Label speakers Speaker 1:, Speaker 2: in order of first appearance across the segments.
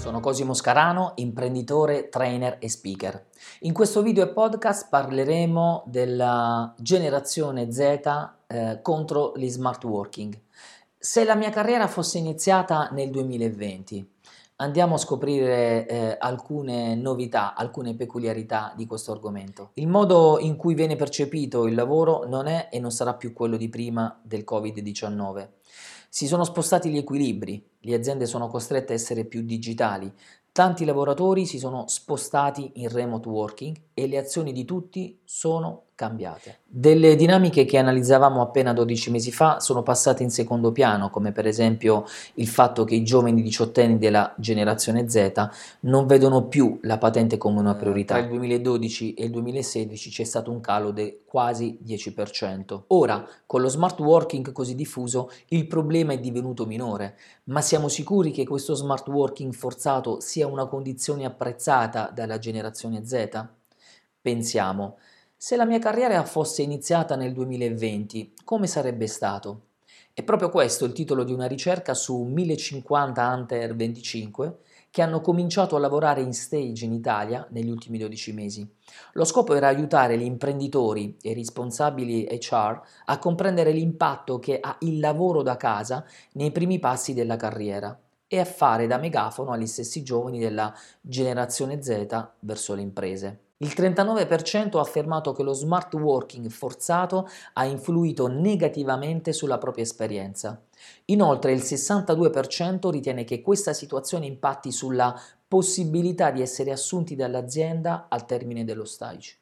Speaker 1: Sono Cosimo Scarano, imprenditore, trainer e speaker. In questo video e podcast parleremo della generazione Z eh, contro gli smart working. Se la mia carriera fosse iniziata nel 2020, andiamo a scoprire eh, alcune novità, alcune peculiarità di questo argomento. Il modo in cui viene percepito il lavoro non è e non sarà più quello di prima del Covid-19. Si sono spostati gli equilibri, le aziende sono costrette a essere più digitali, tanti lavoratori si sono spostati in remote working e le azioni di tutti sono cambiate. Delle dinamiche che analizzavamo appena 12 mesi fa sono passate in secondo piano, come per esempio il fatto che i giovani diciottenni della generazione Z non vedono più la patente come una priorità. Tra il 2012 e il 2016 c'è stato un calo di quasi 10%. Ora, con lo smart working così diffuso, il problema è divenuto minore, ma siamo sicuri che questo smart working forzato sia una condizione apprezzata dalla generazione Z? Pensiamo, se la mia carriera fosse iniziata nel 2020, come sarebbe stato? È proprio questo il titolo di una ricerca su 1050 Hunter 25 che hanno cominciato a lavorare in stage in Italia negli ultimi 12 mesi. Lo scopo era aiutare gli imprenditori e i responsabili HR a comprendere l'impatto che ha il lavoro da casa nei primi passi della carriera e a fare da megafono agli stessi giovani della generazione Z verso le imprese. Il 39% ha affermato che lo smart working forzato ha influito negativamente sulla propria esperienza. Inoltre il 62% ritiene che questa situazione impatti sulla possibilità di essere assunti dall'azienda al termine dello stage.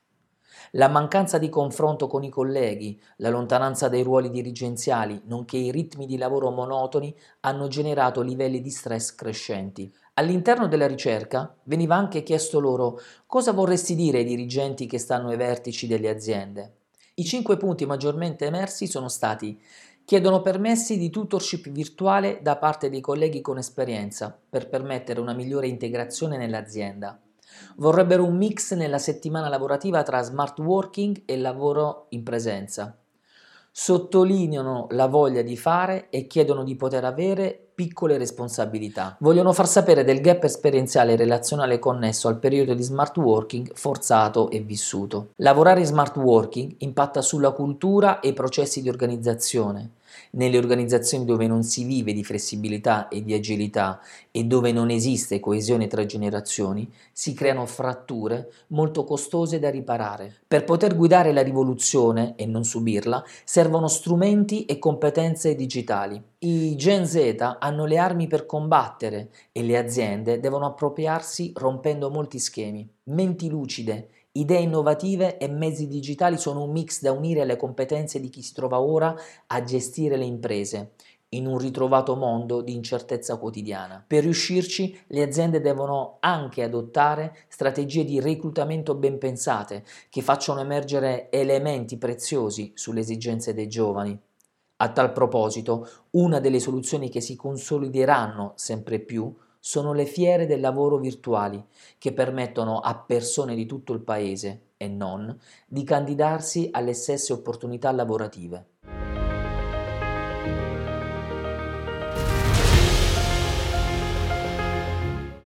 Speaker 1: La mancanza di confronto con i colleghi, la lontananza dai ruoli dirigenziali, nonché i ritmi di lavoro monotoni hanno generato livelli di stress crescenti. All'interno della ricerca veniva anche chiesto loro cosa vorresti dire ai dirigenti che stanno ai vertici delle aziende. I cinque punti maggiormente emersi sono stati chiedono permessi di tutorship virtuale da parte dei colleghi con esperienza per permettere una migliore integrazione nell'azienda. Vorrebbero un mix nella settimana lavorativa tra smart working e lavoro in presenza sottolineano la voglia di fare e chiedono di poter avere piccole responsabilità. Vogliono far sapere del gap esperienziale e relazionale connesso al periodo di smart working forzato e vissuto. Lavorare in smart working impatta sulla cultura e i processi di organizzazione. Nelle organizzazioni dove non si vive di flessibilità e di agilità e dove non esiste coesione tra generazioni, si creano fratture molto costose da riparare. Per poter guidare la rivoluzione e non subirla, servono strumenti e competenze digitali. I Gen Z hanno le armi per combattere e le aziende devono appropriarsi rompendo molti schemi. Menti lucide, Idee innovative e mezzi digitali sono un mix da unire alle competenze di chi si trova ora a gestire le imprese in un ritrovato mondo di incertezza quotidiana. Per riuscirci le aziende devono anche adottare strategie di reclutamento ben pensate che facciano emergere elementi preziosi sulle esigenze dei giovani. A tal proposito, una delle soluzioni che si consolideranno sempre più sono le fiere del lavoro virtuali che permettono a persone di tutto il paese e non di candidarsi alle stesse opportunità lavorative.